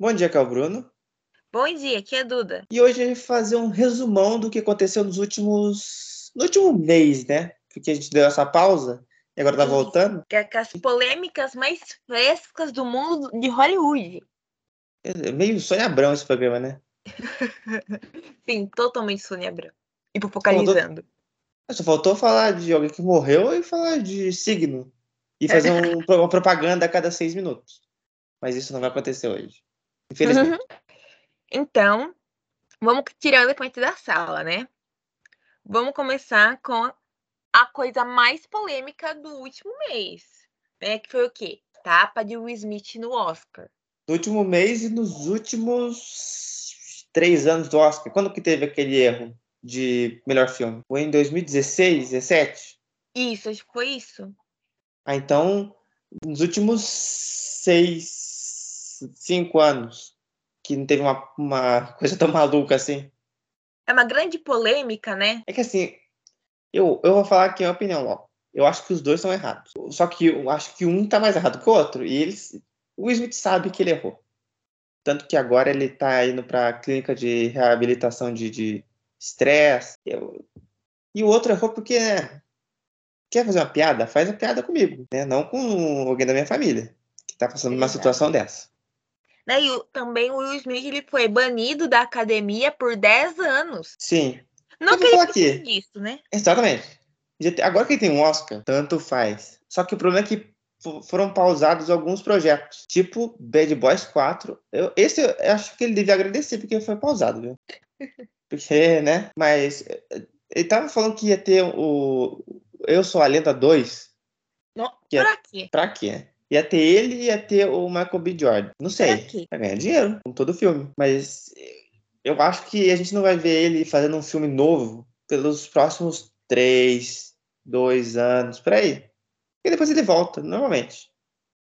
Bom dia, é o Bruno. Bom dia, aqui é Duda. E hoje a gente vai fazer um resumão do que aconteceu nos últimos. no último mês, né? Porque a gente deu essa pausa e agora tá Isso. voltando. Que é com as polêmicas mais frescas do mundo de Hollywood. É meio Sônia Abrão esse programa, né? Sim, totalmente Sônia Abrão. E focalizando. Só faltou falar de alguém que morreu e falar de signo. E fazer um- uma propaganda a cada seis minutos. Mas isso não vai acontecer hoje. Infelizmente. Então, vamos tirar o elefante da sala, né? Vamos começar com a coisa mais polêmica do último mês, né? Que foi o quê? Tapa de Will Smith no Oscar. No último mês e nos últimos três anos do Oscar. Quando que teve aquele erro de melhor filme? Foi em 2016, 17? Isso, acho que foi isso. Ah, então, nos últimos seis, cinco anos, que não teve uma, uma coisa tão maluca assim. É uma grande polêmica, né? É que assim, eu, eu vou falar aqui a minha opinião, ó. Eu acho que os dois estão errados. Só que eu acho que um tá mais errado que o outro. E eles. O Smith sabe que ele errou. Tanto que agora ele tá indo pra clínica de reabilitação de estresse. E o outro errou porque, né? Quer fazer uma piada? Faz a piada comigo, né? Não com alguém da minha família que tá passando uma Exato. situação dessa. Né, E o- também o Will Smith ele foi banido da academia por 10 anos. Sim, Não que ele aqui. disso, né? exatamente. Agora que ele tem um Oscar, tanto faz. Só que o problema é que fo- foram pausados alguns projetos, tipo Bad Boys 4. Eu, esse eu acho que ele devia agradecer porque foi pausado, viu? Porque, né? Mas eh, ele tava falando que ia ter o Eu Sou a Lenda 2. Não, Que é- pra quê? Pra quê? Ia ter ele e ia ter o Michael B. Jordan. Não sei. Pra ganhar dinheiro, com todo filme. Mas eu acho que a gente não vai ver ele fazendo um filme novo pelos próximos três, dois anos, por aí. E depois ele volta, normalmente.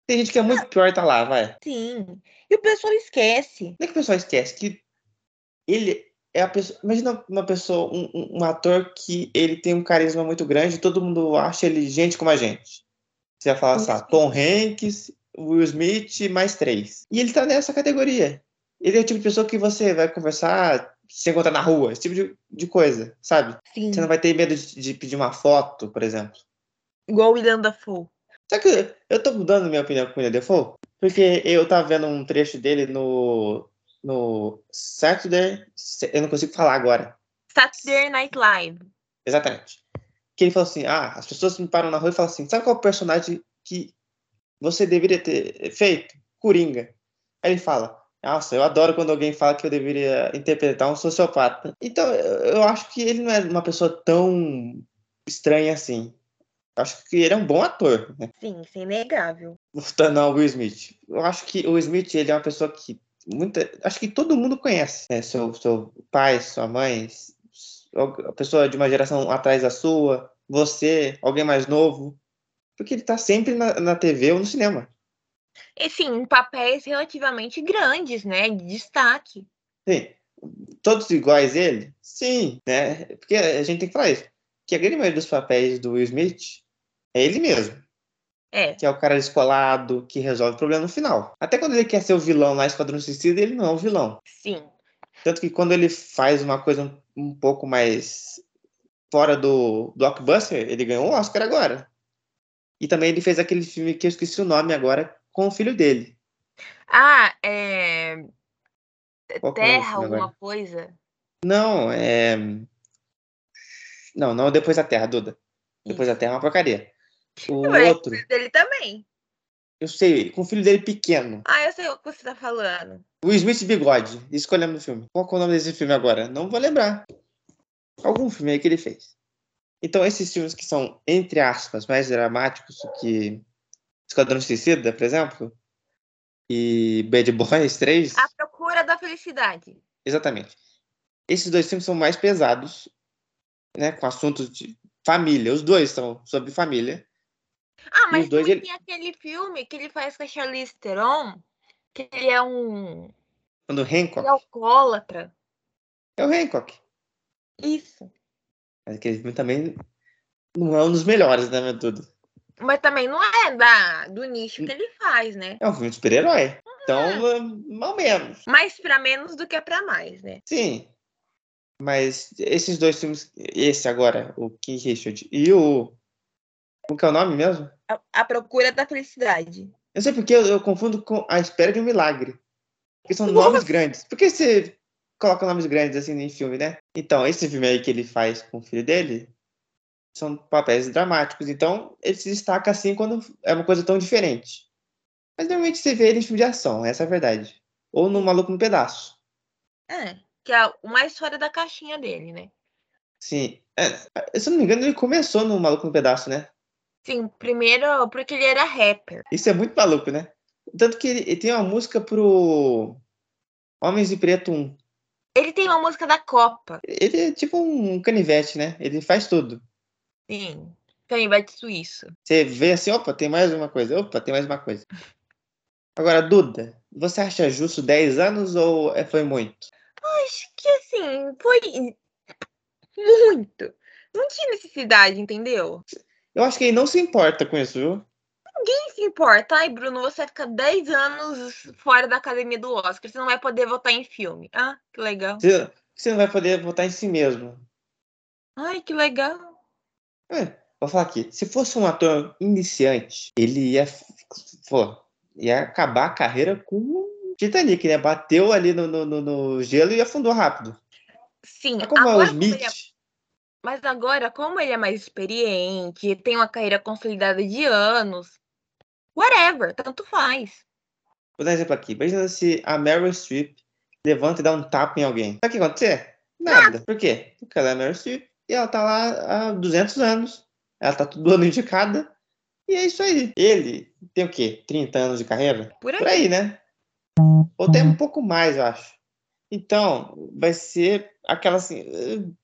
Tem gente que é muito pior e tá lá, vai. Sim. E o pessoal esquece. Não é que o pessoal esquece que ele é a pessoa. Imagina uma pessoa, um, um- um ator que ele tem um carisma muito grande todo mundo acha ele gente como a gente. Você vai falar assim, Tom Hanks, Will Smith e mais três. E ele tá nessa categoria. Ele é o tipo de pessoa que você vai conversar, se encontrar na rua, esse tipo de, de coisa, sabe? Sim. Você não vai ter medo de, de pedir uma foto, por exemplo. Igual o William Dafoe. Só que eu tô mudando minha opinião com o William Defoe, porque eu tava vendo um trecho dele no, no Saturday, eu não consigo falar agora, Saturday Night Live. exatamente. Que ele falou assim, ah, as pessoas me param na rua e falam assim, sabe qual é o personagem que você deveria ter feito? Coringa. Aí ele fala, nossa, eu adoro quando alguém fala que eu deveria interpretar um sociopata. Então, eu acho que ele não é uma pessoa tão estranha assim. Eu acho que ele é um bom ator, né? Sim, isso é inegável. voltando ao Will Smith. Eu acho que o Smith ele é uma pessoa que muita, acho que todo mundo conhece, né? Seu, seu pai, sua mãe, a pessoa de uma geração atrás da sua, você, alguém mais novo, porque ele tá sempre na, na TV ou no cinema. E sim, papéis relativamente grandes, né? De destaque. Sim, todos iguais ele? Sim, né? Porque a gente tem que falar isso. Que a grande maioria dos papéis do Will Smith é ele mesmo. É. que é o cara descolado, que resolve o problema no final. Até quando ele quer ser o vilão lá, Esquadrão Suicida, ele não é o vilão. Sim. Tanto que quando ele faz uma coisa um, pouco mais fora do blockbuster, ele ganhou um Oscar agora. E também ele fez aquele filme que eu esqueci o nome agora, com o filho dele. Ah, é. Qual é Terra, alguma agora? coisa. Não, é... Não, não Depois da Terra, Duda. Depois da Terra é uma porcaria. O Ué, outro, Dele também. Eu sei, com o filho dele pequeno. Ah, eu sei o que você tá falando. Will Smith Bigode. Escolhemos o filme. Qual que é o nome desse filme agora? Não vou lembrar. Algum filme aí que ele fez. Então, esses filmes que são, entre aspas, mais dramáticos do que Esquadrão Suicida, por exemplo, e Bad Boys 3, A Procura da Felicidade. exatamente. Esses dois filmes são mais pesados, né, com assuntos de família. Os dois são sobre família. Ah, mas dois, ele- tem aquele filme que ele faz com a Charlize Theron, que ele é um Quando ele é Hancock alcoólatra. é o Hancock. Isso. Mas aquele filme também não é um dos melhores, né, meu tudo? Mas também não é da, do nicho que ele faz, né? É um filme de super-herói. Então, mal menos. Mais pra menos do que pra mais, né? Sim. Mas esses dois filmes, esse agora, o King Richard e o. Como que é o nome mesmo? A, a Procura da Felicidade. Eu sei porque eu, eu confundo com A Espera de um Milagre. Porque são Nossa. nomes grandes. Por que você coloca nomes grandes assim em filme, né? Então, esse filme aí que ele faz com o filho dele são papéis dramáticos. Então, ele se destaca assim quando é uma coisa tão diferente. Mas normalmente você vê ele em filme de ação, essa é a verdade. Ou no Maluco no Pedaço. É, que é o mais fora da caixinha dele, né? Sim. É, se eu não me engano, ele começou no Maluco no Pedaço, né? Sim, primeiro porque ele era rapper. Isso é muito maluco, né? Tanto que ele, ele tem uma música pro Homens de Preto 1. Ele tem uma música da Copa. Ele é tipo um canivete, né? Ele faz tudo. Sim. Canivete suíço. Você vê assim, opa, tem mais uma coisa, opa, tem mais uma coisa. Agora, Duda, você acha justo 10 anos ou é- foi muito? Acho que assim, foi muito. Não tinha necessidade, entendeu? Eu acho que ele não se importa com isso, viu? Ninguém se importa. Ai, Bruno, você vai ficar 10 anos fora da academia do Oscar. Você não vai poder votar em filme. Ah, que legal. Você, você não vai poder votar em si mesmo. Ai, que legal. É, vou falar aqui. Se fosse um ator iniciante, ele ia, pô, ia acabar a carreira com o Titanic, né? Bateu ali no, no, no- no gelo e afundou rápido. Sim, Mas como é o agora, como Smith, ele é- mas agora, como ele é mais experiente, tem uma carreira consolidada de anos, whatever, tanto faz. vou dar um exemplo aqui. Imagina se a Meryl Streep levanta e dá um tapa em alguém. Sabe o que acontecer? Nada. Por quê? Porque ela é a Meryl Streep e ela tá lá há 200 anos. Ela tá todo ano indicada. E é isso aí. Ele tem o quê? 30 anos de carreira? Por aí. Por aí, né? Ou tem um pouco mais, eu acho. Então, vai ser aquela assim.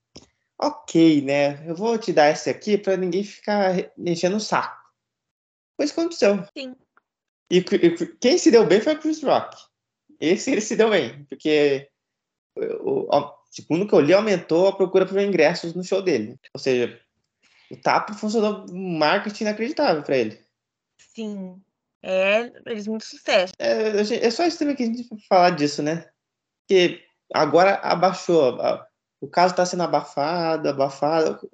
Ok, né? Eu vou te dar esse aqui pra ninguém ficar enchendo o saco. Que aconteceu. Sim. E, e quem se deu bem foi o Chris Rock. Esse ele se deu bem, porque o, o- segundo que eu li, aumentou a procura por ingressos no show dele. Ou seja, o tapa funcionou um marketing inacreditável pra ele. Sim. É, eles muito sucesso. É, é só isso também que a gente falar disso, né? Porque agora abaixou. a- O caso tá sendo abafado, abafado.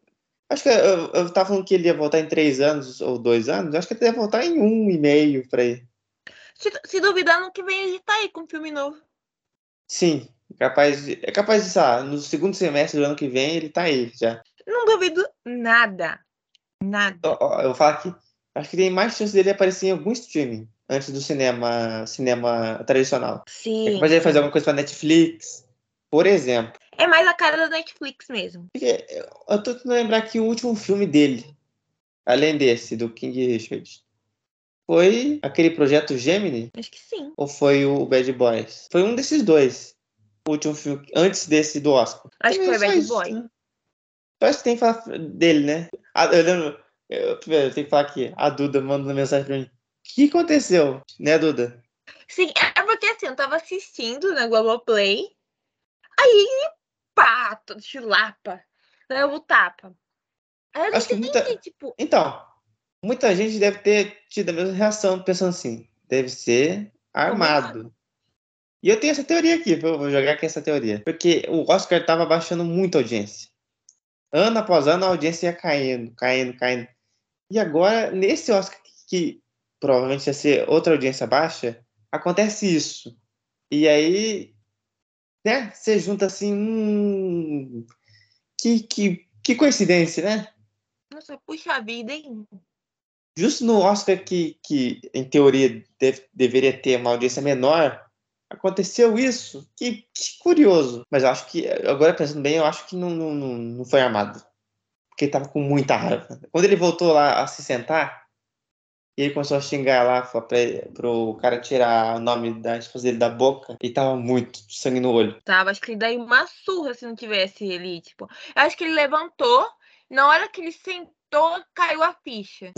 Acho que eu, eu tava falando que ele ia voltar em três anos ou dois anos. Acho que ele ia voltar em um e meio por aí. Se, se duvidar, no que vem ele tá aí com um filme novo. Sim, capaz é capaz de, sei lá, no segundo semestre do ano que vem ele tá aí já. Não duvido nada. Nada. Ó, Eu vou falar aqui, acho que tem mais chance dele aparecer em algum streaming antes do cinema, cinema tradicional. É Sim. capaz de ele fazer alguma coisa pra Netflix, por exemplo. É mais a cara da Netflix mesmo. Eu tô tentando lembrar que o último filme dele, além desse, do King Richard, foi aquele projeto Gemini Acho que sim. ou foi o Bad Boys? Foi um desses dois. O último filme, antes desse do Oscar. Acho que foi só Bad isso, Boy. né? Só isso que tem que falar dele, né? Eu lembro. Eu, primeiro, eu tenho que falar aqui. A Duda mandou mensagem pra mim. O que aconteceu? Né, Duda? Sim, é porque assim, eu tava assistindo na Globoplay. Aí, pá, todo chulapa. Daí eu tapa. Aí eu Acho que muita- tipo, Então, muita gente deve ter tido a mesma reação, pensando assim: deve ser armado. E eu tenho essa teoria aqui, eu vou jogar aqui essa teoria. Porque o Oscar tava baixando muito a audiência. Ano após ano a audiência ia caindo, caindo, caindo. E agora, nesse Oscar que provavelmente ia ser outra audiência baixa, acontece isso. E aí, né, você junta assim, hum, que, que, que coincidência, né? nossa, puxa vida, hein? Justo no Oscar que, que em teoria, deve- deveria ter uma audiência menor, aconteceu isso. Que, que curioso. Mas eu acho que, agora pensando bem, eu acho que não, não, não, foi armado. Porque ele tava com muita raiva. Quando ele voltou lá a se sentar, e ele começou a xingar lá, falou pra, pro cara tirar o nome da esposa dele da boca, ele tava muito sangue no olho. Tava, acho que ele daria uma surra se não tivesse ele, tipo. Eu acho que ele levantou, na hora que ele sentou, caiu a ficha.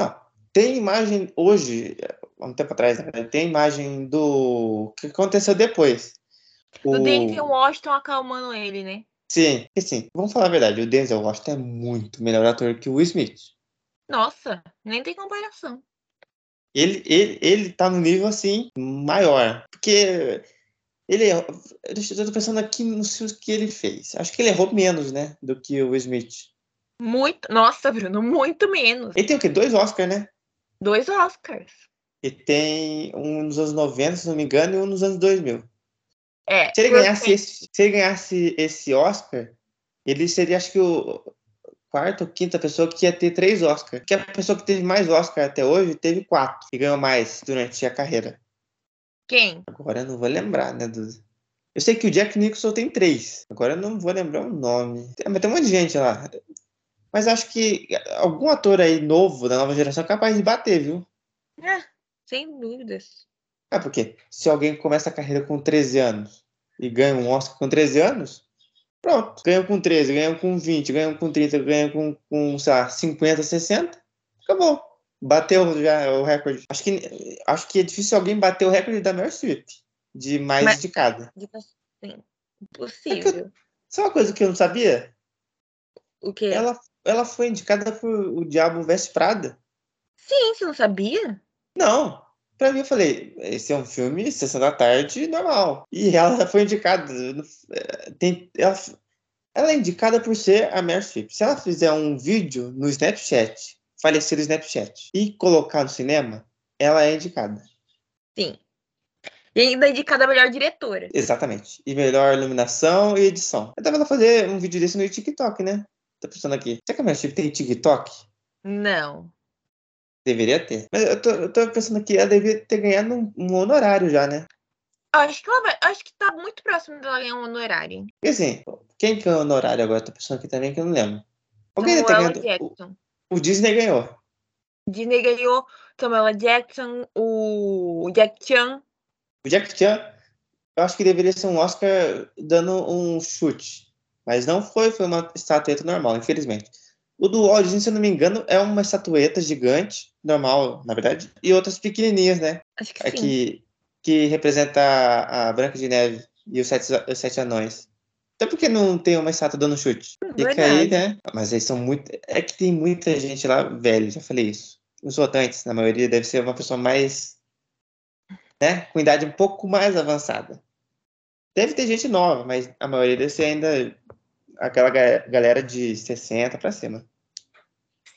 Tem imagem hoje, há um tempo atrás, né? tem imagem do que aconteceu depois. O Denzel Washington acalmando ele, né? Sim, porque sim, vamos falar a verdade, o Denzel Washington é muito melhor ator que o Will Smith. Nossa, nem tem comparação. Ele, ele, ele tá no nível assim maior. Porque ele errou. Eu tô pensando aqui nos filmes que ele fez. Acho que ele errou menos, né? Do que o Smith. Muito. Nossa, Bruno, muito menos. Ele tem o quê? Dois Oscars, né? Dois Oscars. E tem um nos anos 90, se não me engano, e um nos anos 2000. É. Se ele ganhasse esse, se ele ganhasse esse Oscar, ele seria, acho que, o quarta ou quinta pessoa que ia ter três Oscars. Que a pessoa que teve mais Oscar até hoje teve quatro. E ganhou mais durante a carreira. Quem? Agora eu não vou lembrar, né? Do... Eu sei que o Jack Nicholson tem três. Agora eu não vou lembrar o nome. Mas tem um monte de gente lá. Mas acho que algum ator aí novo, da nova geração, é capaz de bater, viu? É, sem dúvidas. É, porque se alguém começa a carreira com 13 anos e ganha um Oscar com 13 anos, pronto. Ganha com 13, ganha com 20, ganha com 30, ganha com, com sei lá, 50, 60, acabou. Bateu já o recorde. Acho que, acho que é difícil alguém bater o recorde da Meryl Streep, de mais Mas- indicada. Sim. Impossível. Sabe uma coisa que eu não sabia? O quê? Ela, ela foi indicada por O Diabo Veste Prada. Sim, você não sabia? Não. Pra mim, eu falei, esse é um filme Sessão da Tarde normal. E ela foi indicada. eh, Tem, ela, ela é indicada por ser a Meryl Streep. Se ela fizer um vídeo no Snapchat, falecido Snapchat, e colocar no cinema, ela é indicada. Sim. E ainda é indicada a melhor diretora. Exatamente. E melhor iluminação e edição. Eu tava fazer um vídeo desse no TikTok, né? Tô pensando aqui. Será que a Meryl Streep tem TikTok? Não. Deveria ter. Mas eu tô, eu tô pensando aqui, ela deveria ter ganhado um, um honorário já, né? Acho que, ela vai, acho que tá muito próximo dela ganhar um honorário. Porque assim, quem ganhou honorário agora? Tô pensando aqui também que eu não lembro. Alguém Samuel ganhado. O, Jackson. o Disney ganhou. Disney ganhou Samuel Jackson, o Jack Chan. O Jack Chan, eu acho que deveria ser um Oscar dando um chute. Mas não foi, foi uma estatueta normal, infelizmente. O do Disney, se eu não me engano, é uma estatueta gigante, normal, na verdade, e outras pequenininhas, né? Acho que É sim. que, que representa a, a Branca de Neve e os Sete, os sete Anões. Até porque não tem uma estátua dando chute. Fica aí, Verdade. né? Mas eles são muito. É que tem muita gente lá velha, já falei isso. Os votantes, na maioria, deve ser uma pessoa mais. né? Com idade um pouco mais avançada. Deve ter gente nova, mas a maioria deve ser ainda aquela ga- galera de 60 pra cima.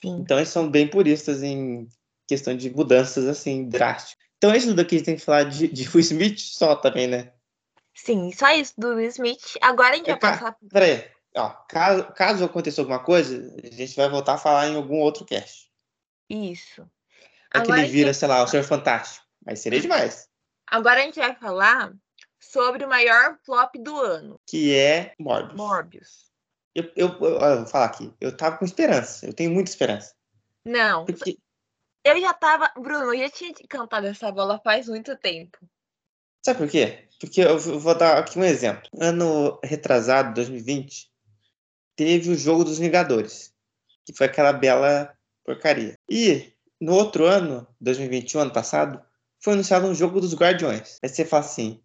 Sim. Então eles são bem puristas em questão de mudanças assim drásticas. Então isso daqui a gente tem que falar de, de Will Smith só também, né? Sim, só isso do Will Smith. Agora a gente vai Epa. passar. Peraí, ó, caso, caso aconteça alguma coisa, a gente vai voltar a falar em algum outro cast. Isso. É que Agora a ele gente vira, sei lá, o Senhor Fantástico. Mas seria demais. Agora a gente vai falar sobre o maior flop do ano, Que é Morbius. Morbius. Eu, eu, eu, vou falar aqui. Eu tava com esperança. Eu tenho muita esperança. Não, Porque, eu já tava. Bruno, eu já tinha cantado essa bola faz muito tempo. sabe por quê? Porque eu vou dar aqui um exemplo. Ano retrasado, 2020, teve o jogo dos Vingadores. Que foi aquela bela porcaria. E no outro ano, 2021, ano passado, foi anunciado um jogo dos Guardiões. Aí você fala assim: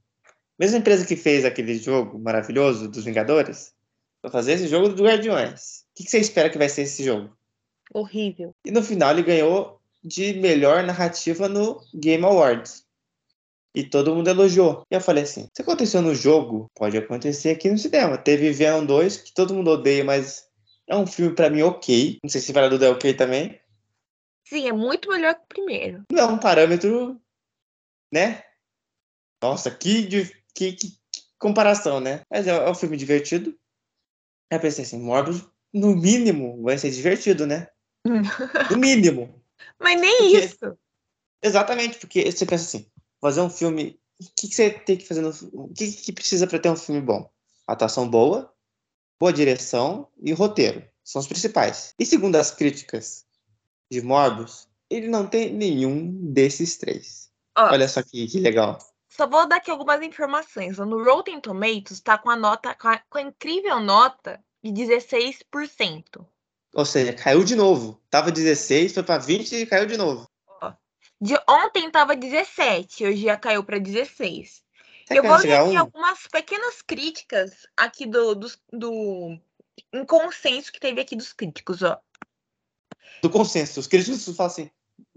mesma empresa que fez aquele jogo maravilhoso dos Vingadores, vai fazer esse jogo dos Guardiões. O que que você espera que vai ser esse jogo? Horrível. E no final ele ganhou de melhor narrativa no Game Awards. E todo mundo elogiou. E eu falei assim: se aconteceu no jogo, pode acontecer aqui no cinema. Teve Venom 2, que todo mundo odeia, mas é um filme pra mim ok. Não sei se para Duda é ok também. Sim, é muito melhor que o primeiro. Não é um parâmetro, né? Nossa, que, que- que comparação, né? Mas é, é um filme divertido. Aí eu pensei assim: Morbius, no mínimo, vai ser divertido, né? No mínimo. Mas nem Porque- isso. Exatamente, porque você pensa assim, fazer um filme, o que, que você tem que fazer no o que, que precisa para ter um filme bom? Atuação boa, boa direção e roteiro. São os principais. E segundo as críticas de Morbius, ele não tem nenhum desses três. Ó, Olha só que, que legal. Só vou dar aqui algumas informações. No Rotten Tomatoes tá com a nota, com a, com a incrível nota de 16%. Ou seja, caiu de novo. Tava 16, foi para 20 e caiu de novo. De ontem tava 17, hoje já caiu para 16. Será Eu vou ler aqui um? algumas pequenas críticas aqui do, do, do um consenso que teve aqui dos críticos, ó. Do consenso. Os críticos falam assim,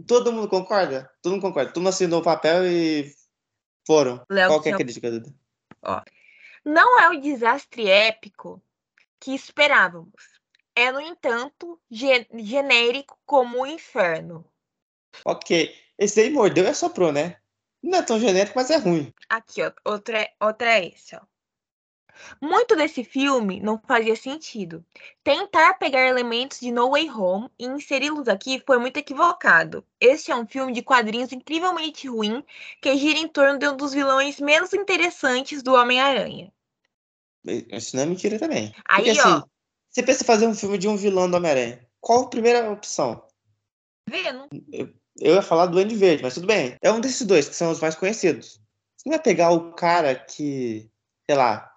Todo mundo concorda? Todo mundo concorda. Todo mundo assinou o papel e foram. Léo, Qual que é a crítica, Duda? Não é o desastre épico que esperávamos. É, no entanto, ge- genérico como o inferno. Ok. Esse aí mordeu e assoprou, né? Não é tão genérico, mas é ruim. Aqui, ó, outra, é- outra é esse, ó. Muito desse filme não fazia sentido. Tentar pegar elementos de No Way Home e inseri-los aqui foi muito equivocado. Este é um filme de quadrinhos incrivelmente ruim que gira em torno de um dos vilões menos interessantes do Homem-Aranha. Isso não é mentira também. Aí, Porque ó. assim, você pensa em fazer um filme de um vilão do Homem-Aranha. Qual a primeira opção? Vendo? Eu ia falar do Duende Verde, mas tudo bem. É um desses dois, que são os mais conhecidos. Você não vai pegar o cara que, sei lá,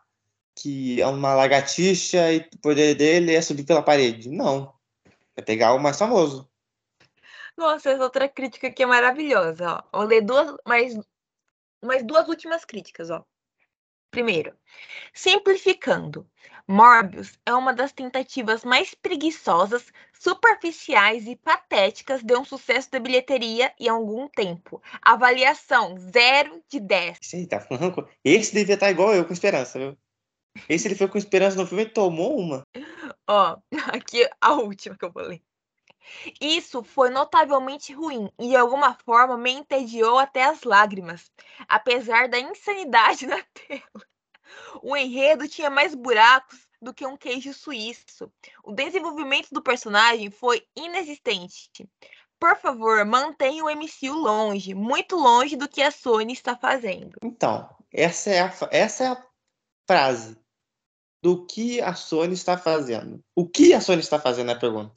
que é uma lagartixa e o poder dele é subir pela parede. Não. Vai pegar o mais famoso. Nossa, essa outra crítica aqui é maravilhosa, ó. Vou ler duas, mais, mais duas últimas críticas, ó. Primeiro, simplificando. Morbius é uma das tentativas mais preguiçosas, superficiais e patéticas de um sucesso de bilheteria em algum tempo. Avaliação 0 de 10. Esse aí tá falando. Esse devia estar igual eu, com esperança, viu? Esse ele foi com esperança no filme e tomou uma. Ó, aqui a última que eu vou ler. Isso foi notavelmente ruim e de alguma forma me entediou até as lágrimas, apesar da insanidade na tela. O enredo tinha mais buracos do que um queijo suíço. O desenvolvimento do personagem foi inexistente. Por favor, mantenha o MCU longe, muito longe do que a Sony está fazendo. Então, essa é a, essa é a frase do que a Sony está fazendo. O que a Sony está fazendo é a pergunta.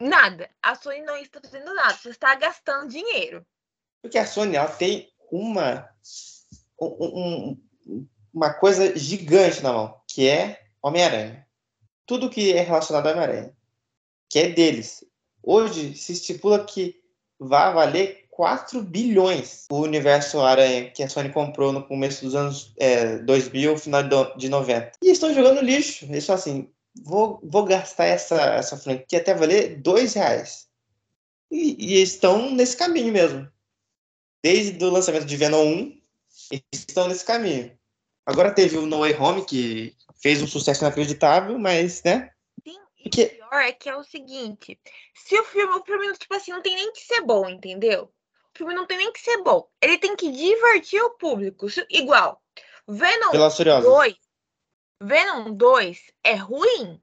Nada. A Sony não está fazendo nada, só está gastando dinheiro. Porque a Sony ela tem uma, um- um- uma coisa gigante na mão, que é Homem-Aranha. Tudo que é relacionado ao Homem-Aranha, que é deles. Hoje se estipula que vai valer 4 bilhões o universo Aranha que a Sony comprou no começo dos anos é, 2000, final de 90. E estão jogando lixo. Eles falam assim, vou, vou gastar essa, essa franquia até valer 2 reais. E, e estão nesse caminho mesmo desde o lançamento de Venom 1, eles estão nesse caminho. Agora teve o No Way Home, que fez um sucesso inacreditável, mas, né? Sim, Porque- o pior é que é o seguinte: se o filme, o filme, tipo assim, não tem nem que ser bom, entendeu? Filme não tem nem que ser bom. Ele tem que divertir o público. Se- igual, Venom Velozes e Furiosos. 2. Venom 2 é ruim,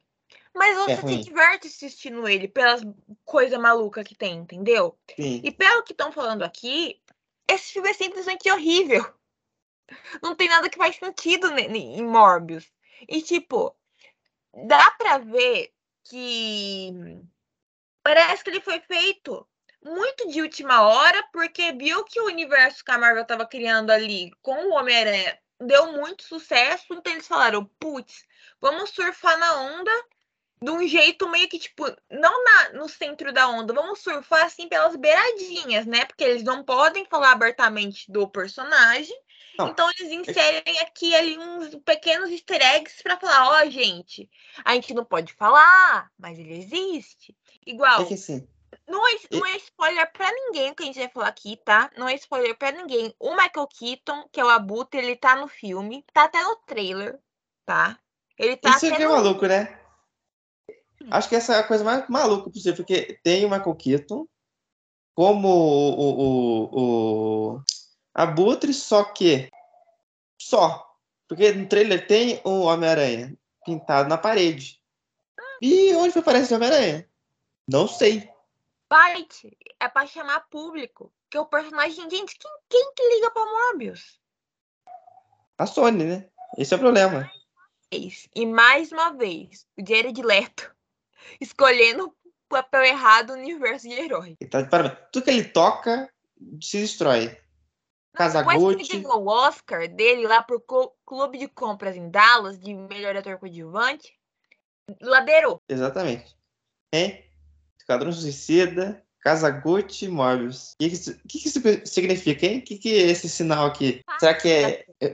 mas você se ruim. diverte assistindo ele pelas coisas malucas que tem, entendeu? Sim. E pelo que estão falando aqui, esse filme é simplesmente horrível. Não tem nada que faz sentido em Morbius. E, tipo, dá pra ver que parece que ele foi feito muito de última hora, porque viu que o universo que a Marvel tava criando ali com o Homem-Aranha deu muito sucesso, então eles falaram, putz, vamos surfar na onda de um jeito meio que, tipo, não na, no centro da onda, vamos surfar assim pelas beiradinhas, né? Porque eles não podem falar abertamente do personagem. Não, Então eles inserem aqui ali uns pequenos easter eggs pra falar, ó, gente, a gente não pode falar, mas ele existe. Igual, É que assim, não é, não é spoiler pra ninguém que a gente vai falar aqui, tá? Não é spoiler pra ninguém. O Michael Keaton, que é o Abutre, ele tá no filme, tá até no trailer, tá? Ele tá isso aqui é no... maluco, né? Acho que essa é a coisa mais maluca possível, porque tem o Michael Keaton como o, o, o, o Abutre, só que só. Porque no trailer tem o Homem-Aranha pintado na parede. E onde foi aparecer o Homem-Aranha? Não sei. Bite é pra chamar público. Porque o personagem, gente, quem, quem que liga pra Morbius? A Sony, né? Esse é o problema. E mais uma vez, o Jared Leto escolhendo o papel errado no universo de herói. Tá. Tudo que ele toca se destrói. Casa Depois que ele ganhou o Oscar dele lá pro Clu- Clube de Compras em Dallas, de melhor ator coadjuvante, ladeirou. Exatamente. Hein? Esquadrão Suicida, Casa Gucci, Morbius. O que, que, isso- que isso significa, hein? O que, que é esse sinal aqui? Será que é. é-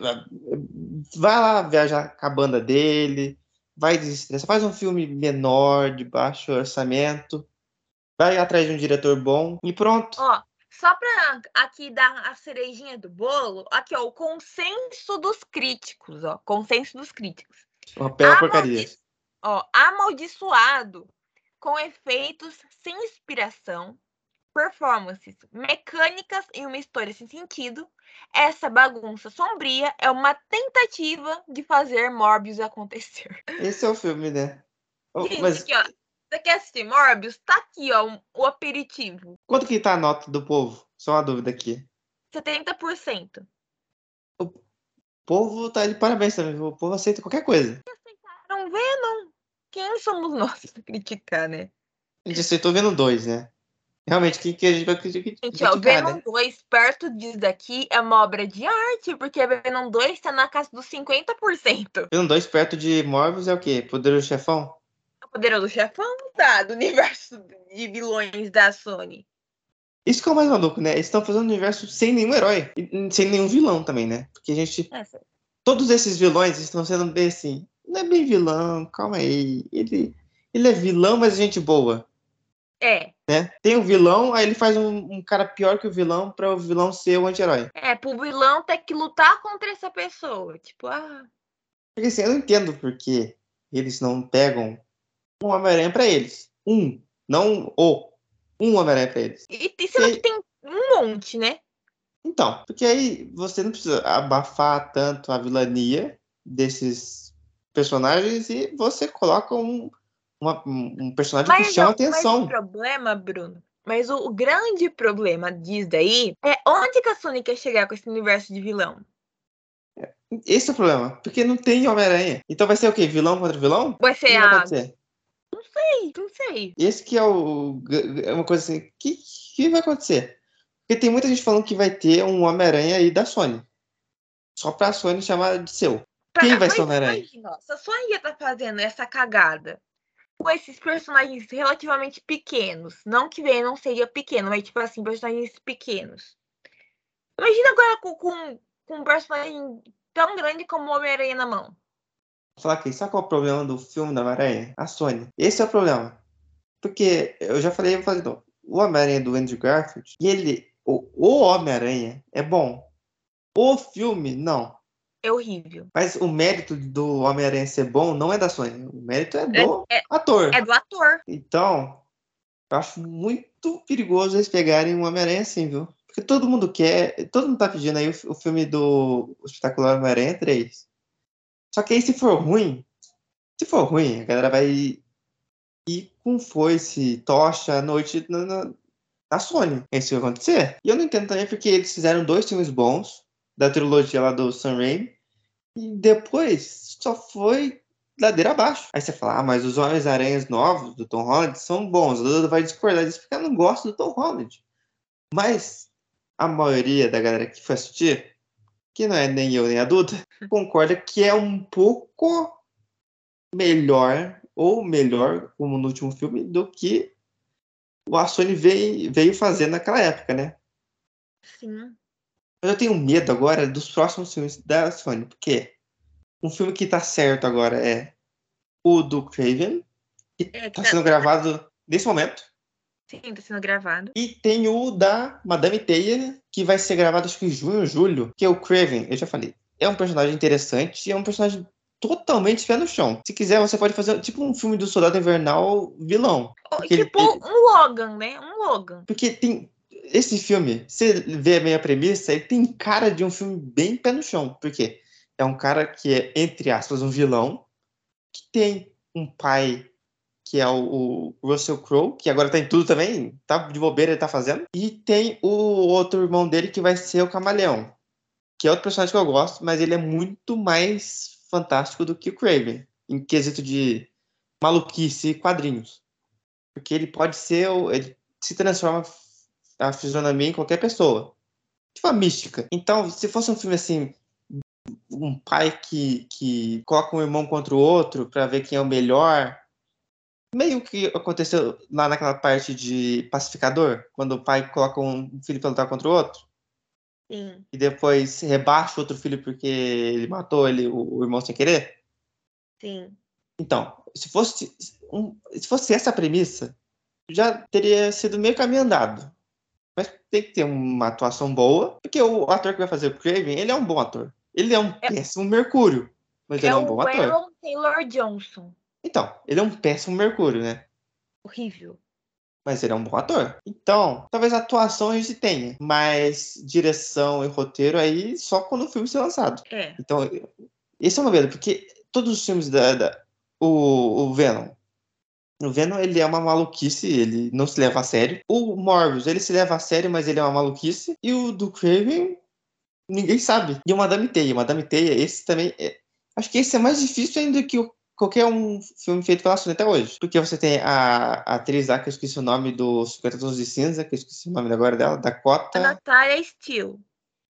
Vai lá viajar com a banda dele, vai desestressar, faz um filme menor, de baixo orçamento, vai atrás de um diretor bom e pronto. Ó, só pra aqui dar a cerejinha do bolo, aqui, ó, o consenso dos críticos, ó. Consenso dos críticos. Uma bela porcaria. Amaldi- Ó, amaldiçoado com efeitos sem inspiração, performances mecânicas e uma história sem sentido, essa bagunça sombria é uma tentativa de fazer Morbius acontecer. Esse é o filme, né? Oh, Gente, Mas aqui, ó. Você quer assistir Morbius? Tá aqui, ó, o aperitivo. quanto que tá a nota do povo? Só uma dúvida aqui. 70%. O povo tá de parabéns também. O povo aceita qualquer coisa. Não vê, não. Quem somos nós pra criticar, né? A gente aceitou vendo dois, né? Realmente, o que, que a gente vai criti- Gente, ó, criticar, Venom né? 2, perto disso daqui, é uma obra de arte, porque Venom 2 tá na casa dos 50%. Vendo dois perto de Morbius é o quê? Poderoso Chefão? O poderoso chefão da, do universo de vilões da Sony. Isso que é o mais maluco, né? Eles estão fazendo um universo sem nenhum herói. Sem nenhum vilão também, né? Porque a gente... Essa. Todos esses vilões estão sendo bem assim... Não é bem vilão, calma aí. Ele, ele é vilão, mas é gente boa. É, né? Tem um vilão, aí ele faz um, um cara pior que o vilão para o vilão ser o anti-herói. é, pro vilão ter que lutar contra essa pessoa. Tipo, ah, Porque assim, eu não entendo por que eles não pegam um Homem-Aranha pra eles. Um, não o. Um Homem-Aranha pra eles. e, e sendo Sei. que tem um monte, né? Então, porque aí você não precisa abafar tanto a vilania desses personagens e você coloca um, uma- um personagem que chama o- mas atenção. o problema, Bruno, mas o, o grande problema disso daí é onde que a Sony quer chegar com esse universo de vilão? Esse é o problema. Porque não tem Homem-Aranha. Então vai ser o quê? Vilão contra vilão? Vai ser vai a. acontecer? Ei, Não sei. Esse que é o. É uma coisa assim. O que, que vai acontecer? Porque tem muita gente falando que vai ter um Homem-Aranha aí da Sony. Só pra Sony chamar de seu. Quem vai ser Homem-Aranha? se a Sony tá fazendo essa cagada com esses personagens relativamente pequenos, não que Venom seria pequeno, mas tipo assim, personagens pequenos. Imagina agora com, com, com um personagem tão grande como o Homem-Aranha na mão. Aqui, sabe qual é o problema do filme da Homem-Aranha? A Sony. Esse é o problema. Porque eu já falei, eu de novo. O Homem-Aranha do Andrew Garfield, e ele. O, o Homem-Aranha é bom. O filme, não. É horrível. Mas o mérito do Homem-Aranha ser bom não é da Sony. O mérito é do É- ator. É do ator. Então, eu acho muito perigoso eles pegarem um Homem-Aranha assim, viu? Porque todo mundo quer, todo mundo tá pedindo aí o, o filme do Espetacular Homem-Aranha 3. Só que aí se for ruim, se for ruim, a galera vai ir com foice, tocha à noite na, na, na Sony. É isso que vai acontecer. E eu não entendo também porque eles fizeram dois filmes bons da trilogia lá do Sam Raimi e depois só foi ladeira abaixo. Aí você fala, ah, mas os Homens-Aranhas novos do Tom Holland são bons. O Dudu vai discordar disso porque eu não gosto do Tom Holland. Mas a maioria da galera que foi assistir, que não é nem eu nem a Duda, concorda que é um pouco melhor, ou melhor, como no último filme, do que a Sony veio, veio fazer naquela época, né? Sim. Mas eu tenho medo agora dos próximos filmes da Sony, porque um filme que tá certo agora é o do Craven, que É, tá tá- sendo gravado nesse momento, Sim, tá sendo gravado. e tem o da Madame Teia, que vai ser gravado acho que em junho ou julho, que é o Craven, eu já falei. É um personagem interessante e é um personagem totalmente pé no chão. Se quiser, você pode fazer tipo um filme do Soldado Invernal vilão. Ó, Porque ele- tipo um Logan, né? Um Logan. Porque tem. Esse filme, você vê bem a premissa, ele tem cara de um filme bem pé no chão. Por quê? É um cara que é, entre aspas, um vilão, que tem um pai que é o, o Russell Crowe, que agora tá em tudo também, tá de bobeira ele tá fazendo. E tem o outro irmão dele que vai ser o Camaleão, que é outro personagem que eu gosto, mas ele é muito mais fantástico do que o Craven, em quesito de maluquice e quadrinhos. Porque ele pode ser, ele se transforma a fisionomia em qualquer pessoa. Tipo a mística. Então, se fosse um filme assim, um pai que, que coloca um irmão contra o outro pra ver quem é o melhor, meio que aconteceu lá naquela parte de pacificador, quando o pai coloca um filho pra lutar contra o outro, Sim. e depois rebaixa o outro filho porque ele matou ele, o, o irmão sem querer. Sim. Então, se fosse, um- se fosse essa premissa, já teria sido meio caminho andado. Mas tem que ter uma atuação boa, porque o ator que vai fazer o Craven, ele é um bom ator. Ele é um É- péssimo Mercúrio, mas É ele é um o bom ator. Aaron Taylor Johnson. Então, ele é um péssimo Mercúrio, né? Horrível. Mas ele é um bom ator. Então, talvez a atuação a gente tenha, mas direção e roteiro aí só quando o filme ser lançado. É. Então, esse é uma medo, porque todos os filmes da. da- o, o Venom. O Venom, ele é uma maluquice, ele não se leva a sério. O Morbius, ele se leva a sério, mas ele é uma maluquice. E o do Craven, ninguém sabe. E o Madame Teia. Madame Teia, esse também. é- acho que esse é mais difícil ainda que o- qualquer um filme feito pela Sony até hoje. Porque você tem a, a atriz lá, que eu esqueci o nome do 50 Tons de Cinza, que eu esqueci o nome agora dela, Dakota. Natália Steele.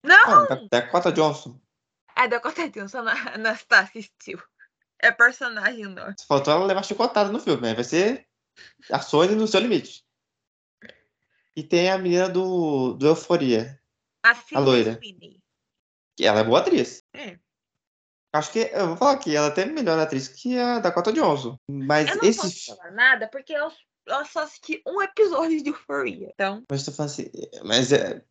Não! Ah, Da- Dakota Johnson. É Dakota Johnson, Anastasia Steele. É personagem não. Faltou ela levar chicotada no filme, aí vai ser a Sony no seu limite. E tem a menina do, do Euforia, A, A loira. Que ela é boa atriz. É. Acho que, eu vou falar aqui, ela é até melhor atriz que a Dakota Johnson. Mas Eu não esse. posso falar nada porque eu, eu só assisti um episódio de Euphoria. Então, Mas tô falando assim, mas é.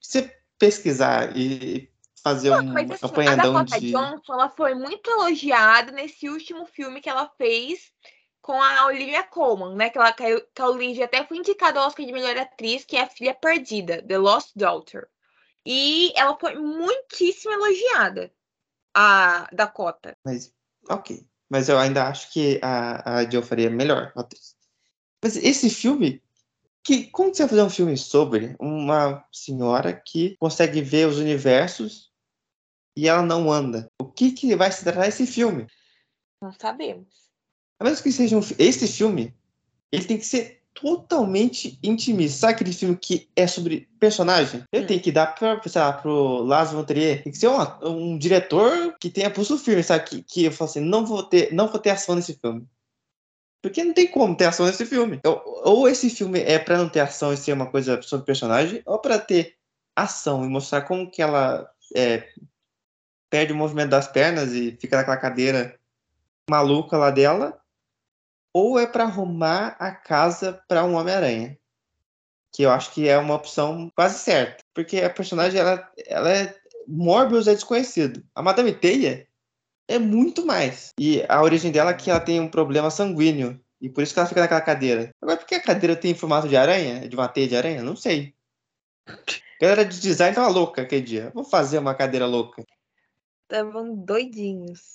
Se você pesquisar e fazer um mas assim, a apanhadão Dakota de. Johnson ela foi muito elogiada nesse último filme que ela fez com a Olivia Colman, né? Que, ela, caiu- que a Olivia até foi indicada ao Oscar de melhor atriz, que é a Filha Perdida, The Lost Daughter. E ela foi muitíssimo elogiada, a Dakota. Mas, ok. Mas eu ainda acho que a, a Jill faria melhor atriz. Mas esse filme, que, como que você vai fazer um filme sobre uma senhora que consegue ver os universos e ela não anda? O que, que vai se tratar esse filme? Não sabemos. A menos que seja um, esse filme, ele tem que ser totalmente intimista. Sabe aquele filme que é sobre personagem? Ele Hum. tem que dar pra, sei lá, pro Lars von Trier. Tem que ser um, um diretor que tenha pulso firme, sabe? Que, que eu falo assim, não vou, ter, não vou ter ação nesse filme. Porque não tem como ter ação nesse filme. Ou, ou esse filme é pra não ter ação e ser uma coisa sobre personagem, ou pra ter ação e mostrar como que ela é, perde o movimento das pernas e fica naquela cadeira maluca lá dela, ou é pra arrumar a casa pra um Homem-Aranha. Que eu acho que é uma opção quase certa. Porque a personagem, ela, ela é. Morbius é desconhecido. A Madame Teia é muito mais. E a origem dela é que ela tem um problema sanguíneo. E por isso que ela fica naquela cadeira. Agora, por que a cadeira tem formato de aranha? De uma teia de aranha? Não sei. A galera de design tava louca aquele dia. Vou fazer uma cadeira louca. Estavam doidinhos.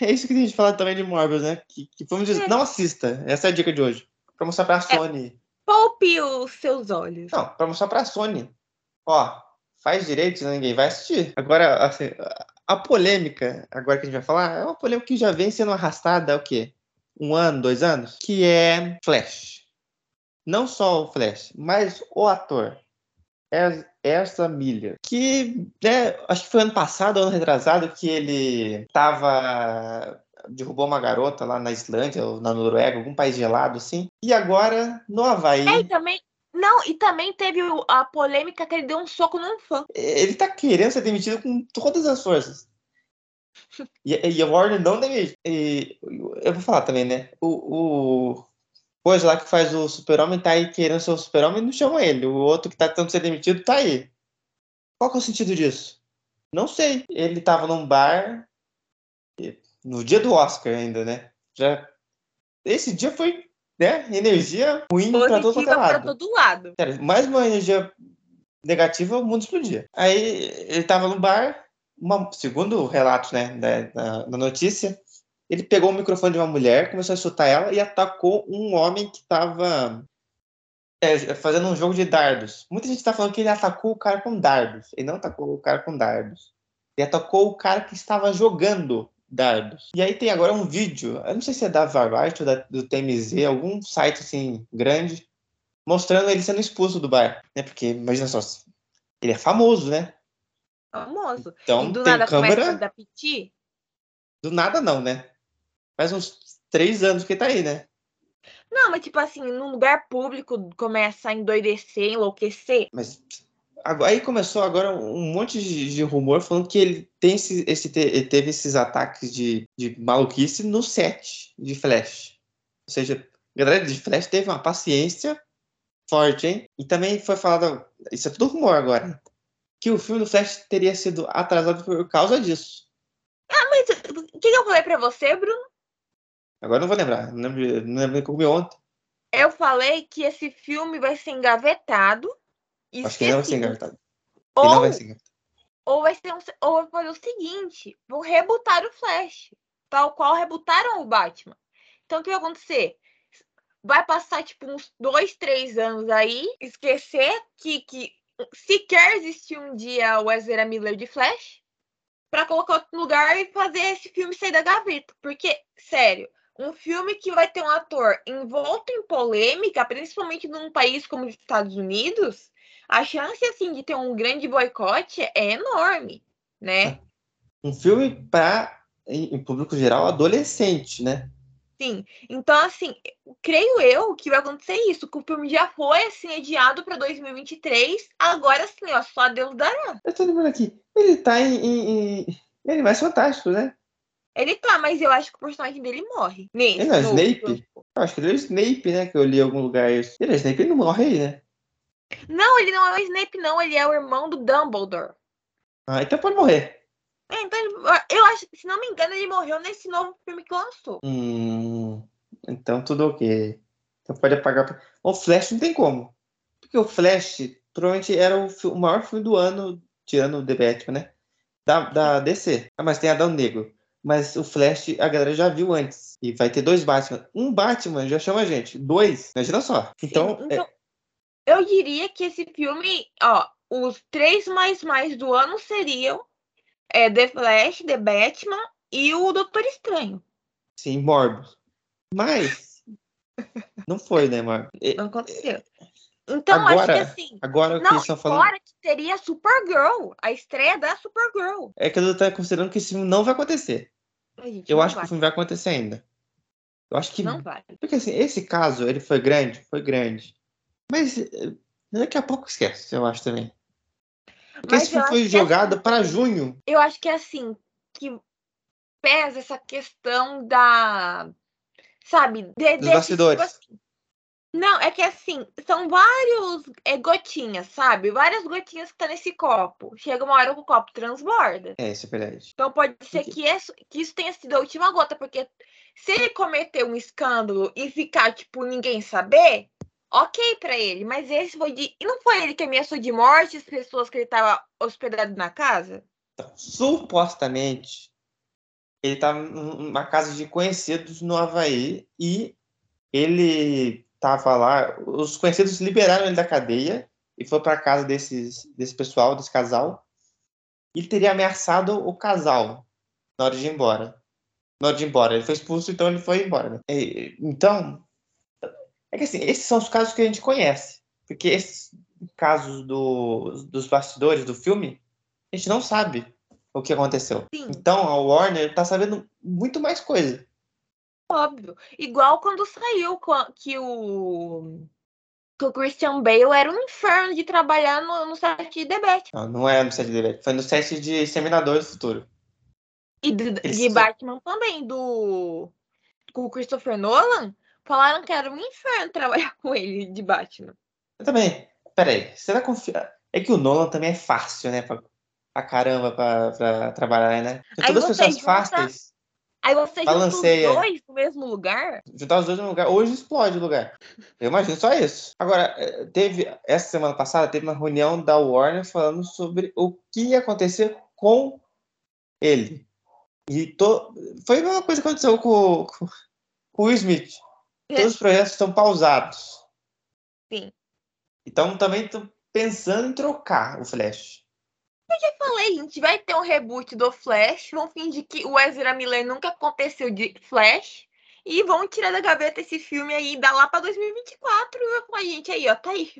É isso que a gente fala também de Morbius, né? Que, que vamos dizer, É. não assista. Essa é a dica de hoje. Pra mostrar pra Sony. Poupe os seus olhos. Não, pra mostrar pra Sony. Ó, faz direito, senão ninguém vai assistir. Agora, assim, a- a polêmica, agora que a gente vai falar, é uma polêmica que já vem sendo arrastada há o quê? Um ano, dois anos? Que é Flash. Não só o Flash, mas o ator. Ezra Miller. Que, né, acho que foi ano passado, ano retrasado, que ele tava. derrubou uma garota lá na Islândia ou na Noruega, algum país gelado assim. E agora, no Havaí. É, e também. Não, e também teve a polêmica que ele deu um soco num fã. ele tá querendo ser demitido com todas as forças. E, e a Warner não demite. E eu vou falar também, né? O, o coisa lá que faz o super-homem tá aí querendo ser o super-homem e não chama ele. O outro que tá tentando ser demitido tá aí. Qual que é o sentido disso? Não sei. Ele tava num bar no dia do Oscar ainda, né? Já... Esse dia foi, né? Energia ruim pra todo todo lado. Cara, mais uma energia negativa, o mundo explodia. Aí ele tava no bar, uma, segundo relatos né, da, da- da notícia, ele pegou o microfone de uma mulher, começou a chutar ela e atacou um homem que tava é, fazendo um jogo de dardos. Muita gente tá falando que ele atacou o cara com dardos. Ele não atacou o cara com dardos. Ele atacou o cara que estava jogando dardos. E aí tem agora um vídeo, eu não sei se é da Variety ou da, do TMZ, algum site assim grande, mostrando ele sendo expulso do bar, né? Porque imagina só, ele é famoso, né? Famoso. Então e do tem nada câmera, começa a dar piti. do nada não, né? Faz uns três anos que tá aí, né? Não, mas tipo assim, num lugar público começa a endoidecer, enlouquecer. Mas aí começou agora um monte de, de rumor falando que ele tem esse, esse ele teve esses ataques de, de maluquice no set de Flash. Ou seja, A galera de Flash teve uma paciência forte, hein? E também foi falado, isso é tudo rumor agora, que o filme do Flash teria sido atrasado por causa disso. Ah, mas o que eu falei pra você, Bruno? Agora não vou lembrar, não lembro, não lembro como ontem. Eu falei que esse filme vai ser engavetado. Acho que não vai ser engavetado. Ou, não vai ser engavetado. ou vai ser um, ou vai fazer o seguinte: vão rebutar o Flash, tal qual rebutaram o Batman. Então o que vai acontecer? Vai passar tipo uns dois, três anos aí, esquecer que, que sequer existiu um dia o Ezra Miller de Flash, para colocar outro lugar e fazer esse filme sair da gaveta. Porque, sério, um filme que vai ter um ator envolto em polêmica, principalmente num país como os Estados Unidos, a chance assim de ter um grande boicote é enorme, né? Um filme para em público geral adolescente, né? Sim. Então, assim, creio eu que vai acontecer isso, que o filme já foi assim adiado para 2023, agora sim, ó, só Deus dará. Eu tô lembrando aqui, ele tá em, em, em... Animais Fantásticos, né? Ele tá, mas eu acho que o personagem dele morre. Nesse, ele não é Snape? Eu acho que ele é Snape, né? Que eu li em algum lugar isso. Ele é Snape, ele não morre aí, né? Não, ele não é o Snape, não. Ele é o irmão do Dumbledore. Ah, então pode morrer. É, então eu acho, se não me engano, ele morreu nesse novo filme que lançou. Hum, então tudo ok. Então pode apagar. O Flash não tem como. Porque o Flash provavelmente era o, o maior filme do ano, tirando o The Batman, né? Da, da DC. Ah, mas tem Adão Negro. Mas o Flash a galera já viu antes. E vai ter dois Batman. Um Batman já chama a gente. Dois, imagina só. Então. Sim, então é... Eu diria que esse filme, ó, os três mais mais do ano seriam é, The Flash, The Batman e o Doutor Estranho. Sim, Morbius. Mas. não foi, né, Morbius? Não aconteceu. Então, agora, acho que assim. Agora o que estão falando. Agora que teria Supergirl, a estreia da Supergirl. É que eu estou considerando que esse filme não vai acontecer. Gente, eu acho vai. que o filme vai acontecer ainda. Eu acho que. Não vai. Porque assim, esse caso, ele foi grande, foi grande. Mas eh, daqui a pouco esquece, eu acho também. Porque Mas esse filme foi jogado assim, para junho. Eu acho que é assim, que pesa essa questão da. Sabe? De, Dos bastidores. Tipo assim, não, é que assim, são vários é, gotinhas, sabe? Várias gotinhas que tá nesse copo. Chega uma hora que o copo transborda. É, isso é verdade. Então pode ser que isso, que isso tenha sido a última gota, porque se ele cometer um escândalo e ficar, tipo, ninguém saber, ok para ele. Mas esse foi de. E não foi ele que ameaçou de morte as pessoas que ele tava hospedado na casa? Então, supostamente, ele tava numa casa de conhecidos no Havaí e ele tava lá, os conhecidos liberaram ele da cadeia e foi para casa desses, desse pessoal, desse casal. E ele teria ameaçado o casal na hora de ir embora. Na hora de ir embora. Ele foi expulso, então ele foi embora. Né? E, então, é que assim, esses são os casos que a gente conhece. Porque esses casos do, dos bastidores do filme, a gente não sabe o que aconteceu. Sim. Então a Warner tá sabendo muito mais coisa. Óbvio. Igual quando saiu que o que o Christian Bale era um inferno de trabalhar no, no set de debate. Não, não é no set de debate. Foi no set de Exterminador do Futuro. E de, de Batman também, do com o Christopher Nolan. Falaram que era um inferno trabalhar com ele de Batman. Eu também. Peraí, será confia? É que o Nolan também é fácil, né? Pra, pra caramba pra, pra trabalhar, né? todas as pessoas fáceis. Aí você Balanceia. junta os dois no mesmo lugar? Juntar os dois no lugar. Hoje explode o lugar. Eu imagino só isso. Agora, eh, teve, essa semana passada, teve uma reunião da Warner falando sobre o que ia acontecer com ele. E to... foi a mesma coisa que aconteceu com, com, com o Will Smith. É. Todos os projetos estão pausados. Sim. Então também estou pensando em trocar o Flash. Eu já falei, gente, vai ter um reboot do Flash, vão fingir que o Ezra Miller nunca aconteceu de Flash e vão tirar da gaveta esse filme aí e dar lá pra 2024. E eu falei, gente, aí, ó, tá aí.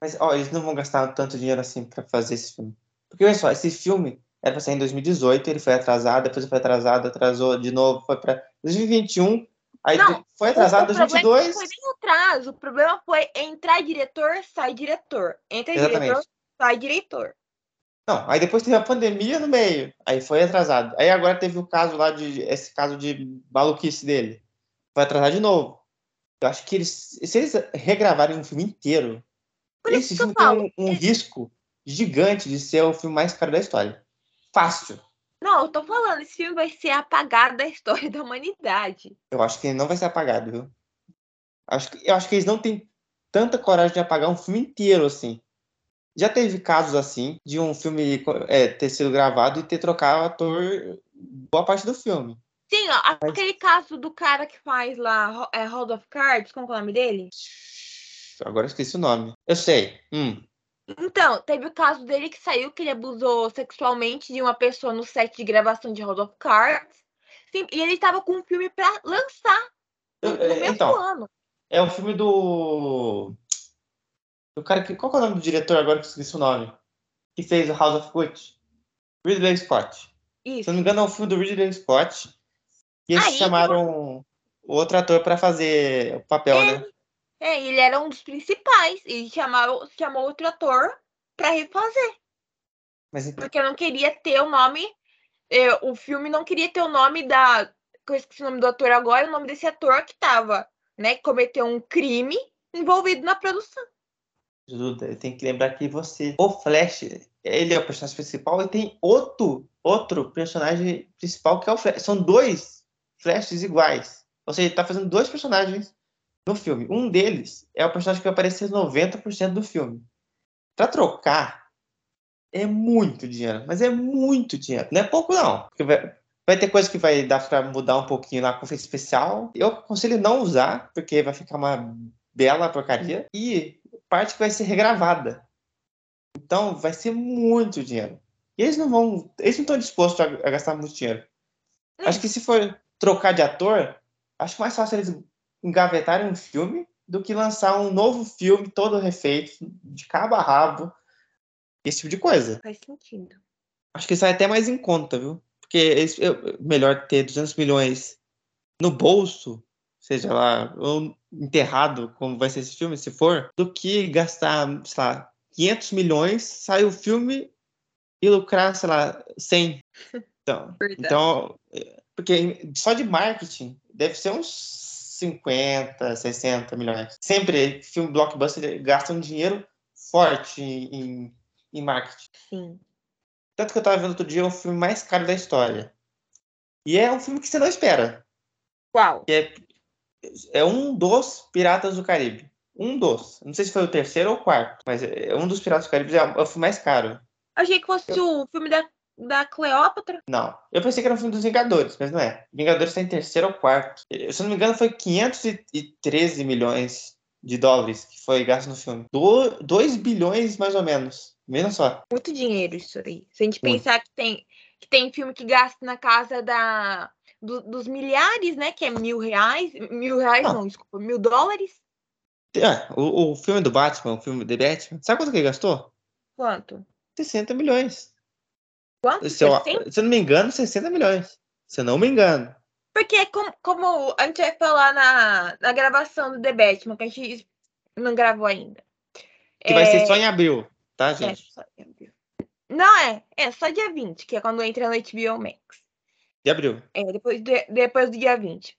Mas, ó, eles não vão gastar tanto dinheiro assim pra fazer esse filme. Porque, olha só, esse filme era pra sair em 2018, ele foi atrasado, depois foi atrasado, atrasou de novo, foi pra 2021, aí não, foi atrasado em 2022. Não foi nem atraso, o problema foi entrar diretor, sai diretor. Entra Exatamente. diretor, sai diretor. Não, aí depois teve a pandemia no meio, aí foi atrasado. Aí agora teve o caso lá de esse caso de maluquice dele. Vai atrasar de novo. Eu acho que eles, se eles regravarem um filme inteiro, Por esse filme tem um, um é- risco gigante de ser o filme mais caro da história. Fácil. Não, eu tô falando, esse filme vai ser apagado da história da humanidade. Eu acho que ele não vai ser apagado, viu? Acho que, eu acho que eles não têm tanta coragem de apagar um filme inteiro, assim. Já teve casos assim, de um filme é, ter sido gravado e ter trocado o ator boa parte do filme. Sim, ó, aquele caso do cara que faz lá é, House of Cards, como é o nome dele? Agora eu esqueci o nome. Eu sei. Hum. Então, teve o caso dele que saiu que ele abusou sexualmente de uma pessoa no set de gravação de House of Cards. Sim, e ele tava com um filme pra lançar no, é, mesmo então, ano. é o filme do. Do cara que. Qual é o nome do diretor agora que eu esqueci o nome? Que fez o House of Gucci? Ridley Scott. Se Isso. eu não me engano, é o filme do Ridley Scott. E eles Aí, chamaram outro ator pra fazer o papel, né? É, ele era um dos principais. E chamaram, chamou outro ator pra refazer. Mas então, Porque eu não queria ter o nome. eh, o filme não queria ter o nome da. Eu esqueci o nome do ator agora, o nome desse ator que tava, né? Que cometeu um crime envolvido na produção. Duda, tem que lembrar que você. O Flash, ele é o personagem principal e tem outro, outro personagem principal que é o Flash. São dois Flashes iguais. Ou seja, ele tá fazendo dois personagens no filme. Um deles é o personagem que vai aparecer 90% do filme. Pra trocar, é muito dinheiro. Mas é muito dinheiro. Não é pouco, não. Porque vai, vai ter coisa que vai dar pra mudar um pouquinho na conferência especial. Eu aconselho não usar, porque vai ficar uma bela porcaria. E parte que vai ser regravada. Então vai ser muito dinheiro. E eles não vão. Eles não estão dispostos a, a gastar muito dinheiro. Acho que se for trocar de ator, acho mais fácil eles engavetarem um filme do que lançar um novo filme todo refeito, de cabo a rabo, esse tipo de coisa. Faz sentido. Acho que sai até mais em conta, viu? Porque eles- eu- melhor ter 200 milhões no bolso, seja lá, ou enterrado, como vai ser esse filme, se for, do que gastar, sei lá, 500 milhões, sai o filme e lucrar, sei lá, 100. Então, Verdade. então é, porque só de marketing deve ser uns 50, 60 milhões. Sempre filme blockbuster gasta um dinheiro forte em, em marketing. Sim. Tanto que eu tava vendo outro dia é o filme mais caro da história. E é um filme que você não espera. Qual? É um dos Piratas do Caribe. Um dos. Não sei se foi o terceiro ou o quarto, mas é um dos Piratas do Caribe é o filme mais caro. Achei que fosse o filme da, da Cleópatra. Não. Eu pensei que era um filme dos Vingadores, mas não é. Vingadores está em terceiro ou quarto. Se eu não me engano, foi 513 milhões de dólares que foi gasto no filme. 2 bilhões, mais ou menos. Menos só. Muito dinheiro isso aí. Se a gente Muito. pensar que tem, que tem filme que gasta na casa da, do- dos milhares, né? Que é mil reais. Mil reais, Ah. não, desculpa, mil dólares. Ah, o, o filme do Batman, o filme The Batman, sabe quanto que ele gastou? Quanto? 60 milhões. Quanto? Se eu, 60? se eu não me engano, 60 milhões. Se eu não me engano. Porque como, como a gente vai falar na, na gravação do The Batman, que a gente não gravou ainda. Que vai ser É, só em abril, tá, é, gente? só em abril. Não, é. É só dia 20, que é quando entra no HBO Max. De abril. É, depois, de- depois do dia 20.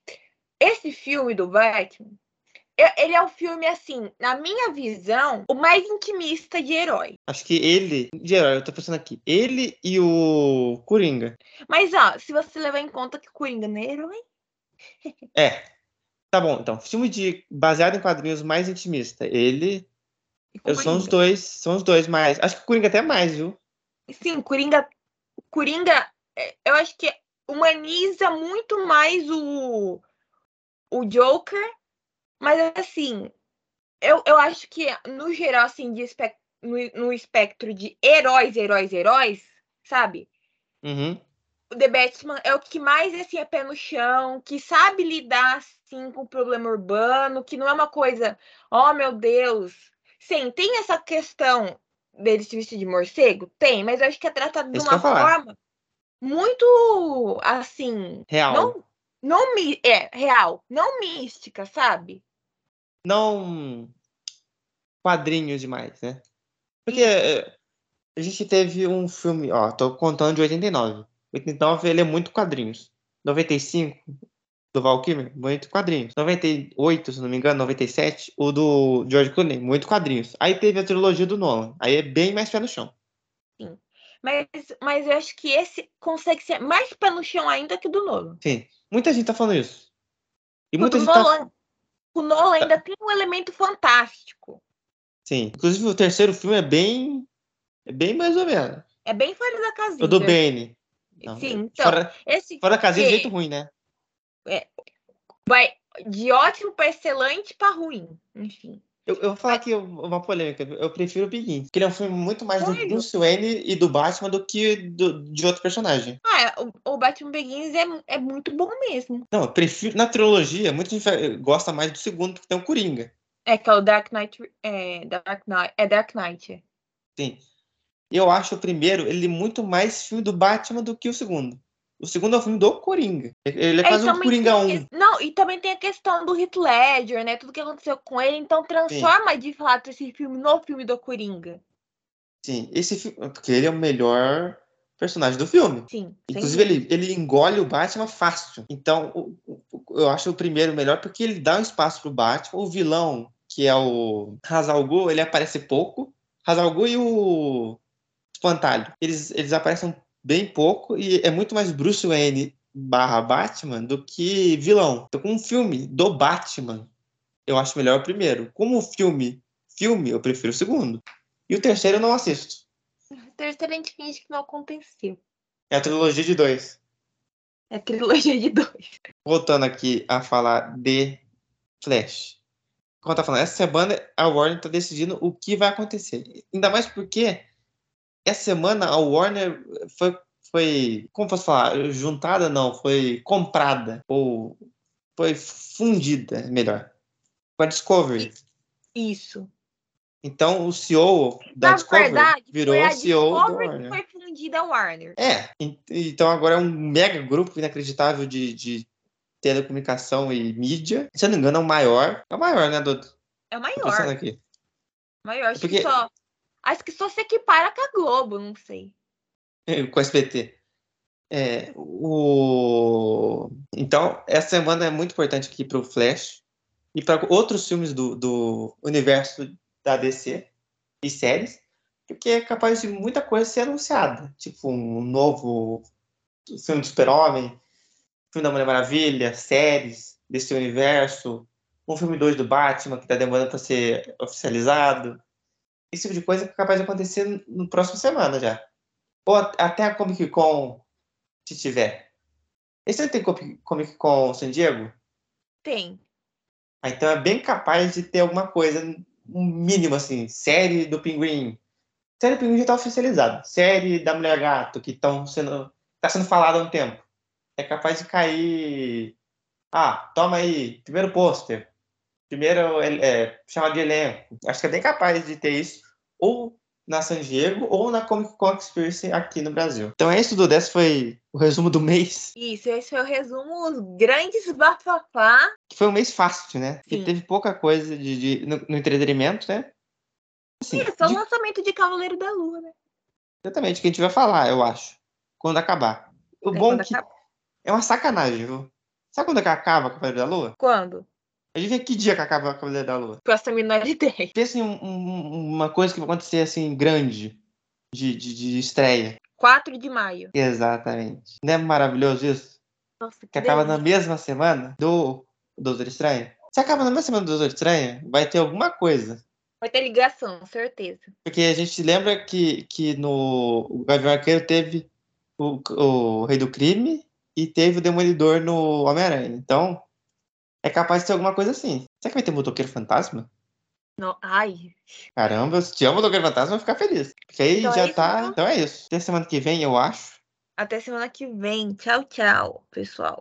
Esse filme do Batman, ele é o filme, assim, na minha visão, o mais intimista de herói. Acho que ele, de herói, eu tô pensando aqui, ele e o Coringa. Mas, ó, se você levar em conta que o Coringa não é herói, É. Tá bom, então, filme de baseado em quadrinhos mais intimista. Ele, eu são os dois, são os dois mais. Acho que o Coringa até mais, viu? Sim, Coringa, Coringa, é, eu acho que humaniza muito mais o, o Joker, mas assim, eu, eu acho que no geral, assim, de no, no espectro de heróis, heróis, heróis, sabe? Uhum. O The Batman é o que mais assim, é pé no chão, que sabe lidar assim com o problema urbano, que não é uma coisa, oh meu Deus. Sim, tem essa questão dele se vestir de morcego? Tem, mas eu acho que é tratado de Isso uma forma muito assim. Real. Não, não mi- é real, não mística, sabe? Não quadrinhos demais, né? Porque é, a gente teve um filme, ó, tô contando de 89. 89 ele é muito quadrinhos. 95 do Val Kilmer, muito quadrinhos. 98, se não me engano, 97, o do George Clooney, muito quadrinhos. Aí teve a trilogia do Nolan, aí é bem mais pé no chão. Mas, mas eu acho que esse consegue ser mais pé no chão ainda que o do Nolan. Sim, muita gente tá falando isso. E O muita gente tá... Nolan, o Nolan ainda tem um elemento fantástico. Sim, inclusive o terceiro filme é bem... É bem mais ou menos. É bem fora da casinha. O do Bane. Não, Sim, é então, Fora, Esse fora da casinha de que jeito ruim, né? vai de ótimo para excelente para ruim. Enfim. Eu, eu vou falar aqui uma polêmica. Eu prefiro o Begin. Porque ele é um filme muito mais do? Bruce Wayne e do Batman do que do- de outro personagem. Ah, é, o, o Batman Begins é, é muito bom mesmo. Não, eu prefiro. Na trilogia, muita gente gosta mais do segundo, porque tem o Coringa. É que é o Dark Knight. É Dark Knight. É Dark Knight. Sim. Eu acho o primeiro, ele muito mais filme do Batman do que o segundo. O segundo é o filme do Coringa. Ele é quase um Coringa tem a 1. ques- Não, e também tem a questão do Heath Ledger, né? Tudo que aconteceu com ele. Então transforma de fato esse filme no filme do Coringa. Sim, esse filme. Porque ele é o melhor personagem do filme. Sim. Inclusive, ele, ele engole o Batman fácil. Então, o- o- eu acho o primeiro melhor porque ele dá um espaço pro Batman. O vilão, que é o Hazal Ghul, ele aparece pouco. Hazal Ghul e o Espantalho. Eles, eles aparecem bem pouco e é muito mais Bruce Wayne barra Batman do que vilão. Então, com um filme do Batman, eu acho melhor o primeiro. Como filme, filme, eu prefiro o segundo. E o terceiro eu não assisto. O terceiro a gente finge que não aconteceu. É a trilogia de dois. É a trilogia de dois. voltando aqui a falar de Flash. Como eu tava falando, essa semana a Warner tá decidindo o que vai acontecer. Ainda mais porque essa semana a Warner foi, foi como posso falar, juntada não, foi comprada ou foi fundida, melhor, com a Discovery. Isso. Então o CEO da Na Discovery verdade, virou foi a CEO da Discovery Warner. que foi fundida a Warner. É, en- então agora é um mega grupo inacreditável de, de telecomunicação e mídia. Se eu não me engano, é o maior. É o maior, né, Dudu? É o Tô pensando maior. aqui. maior. Acho Porque- que só. Acho que só se equipara com a Globo, não sei. Com a SBT. É, o... Então, essa semana é muito importante aqui para o Flash e para outros filmes do, do universo da DC e séries, porque é capaz de muita coisa ser anunciada. Tipo, um novo filme do Super-Homem, filme da Mulher Maravilha, séries desse universo, um filme 2 do Batman que está demorando para ser oficializado. Esse tipo de coisa é capaz de acontecer no próximo semana já. Ou at- até a Comic Con, se tiver. Esse ano tem Comic Con San Diego? Tem. Ah, então é bem capaz de ter alguma coisa, um mínimo assim, série do Pinguim. Série do Pinguim já está oficializado. Série da Mulher Gato, que estão sendo. tá sendo falado há um tempo. É capaz de cair. Ah, toma aí, primeiro pôster. Primeiro é, chamado de elenco. Acho que é bem capaz de ter isso. Ou na San Diego, ou na Comic Con Experience aqui no Brasil. Então é isso, Dudu. Esse foi o resumo do mês. Isso, esse foi o resumo, os grandes bafafá. Que foi um mês fácil, né? Que Sim. teve pouca coisa de, de- no, no entretenimento, né? Assim, Isso, é o de- lançamento de Cavaleiro da Lua, né? Exatamente, que a gente vai falar, eu acho. Quando acabar. O É, bom é que acaba- é uma sacanagem, viu? Sabe quando que acaba Cavaleiro da Lua? Quando? Adivinha que dia que acaba a Cavaleiro da Lua? Próxima menor ideia. Pensa em um- um- uma coisa que vai acontecer assim, grande, de, de, de estreia. 4 de maio. Exatamente. Não é maravilhoso isso? Nossa, que Que acaba na mesma semana do Doutor Estranho? Se acaba na mesma semana do Doutor Estranho, vai ter alguma coisa. Vai ter ligação, certeza. Porque a gente lembra que, que no o Gavião Arqueiro teve o, o Rei do Crime e teve o Demolidor no Homem-Aranha. Então, é capaz de ser alguma coisa assim. Será que vai ter Motoqueiro Fantasma? Não, ai, Caramba, se tiver Motoqueiro Fantasma, eu vou ficar feliz. Porque aí Então é já isso, tá. então? Então é isso. Até semana que vem, eu acho. até semana que vem. Tchau, tchau, pessoal.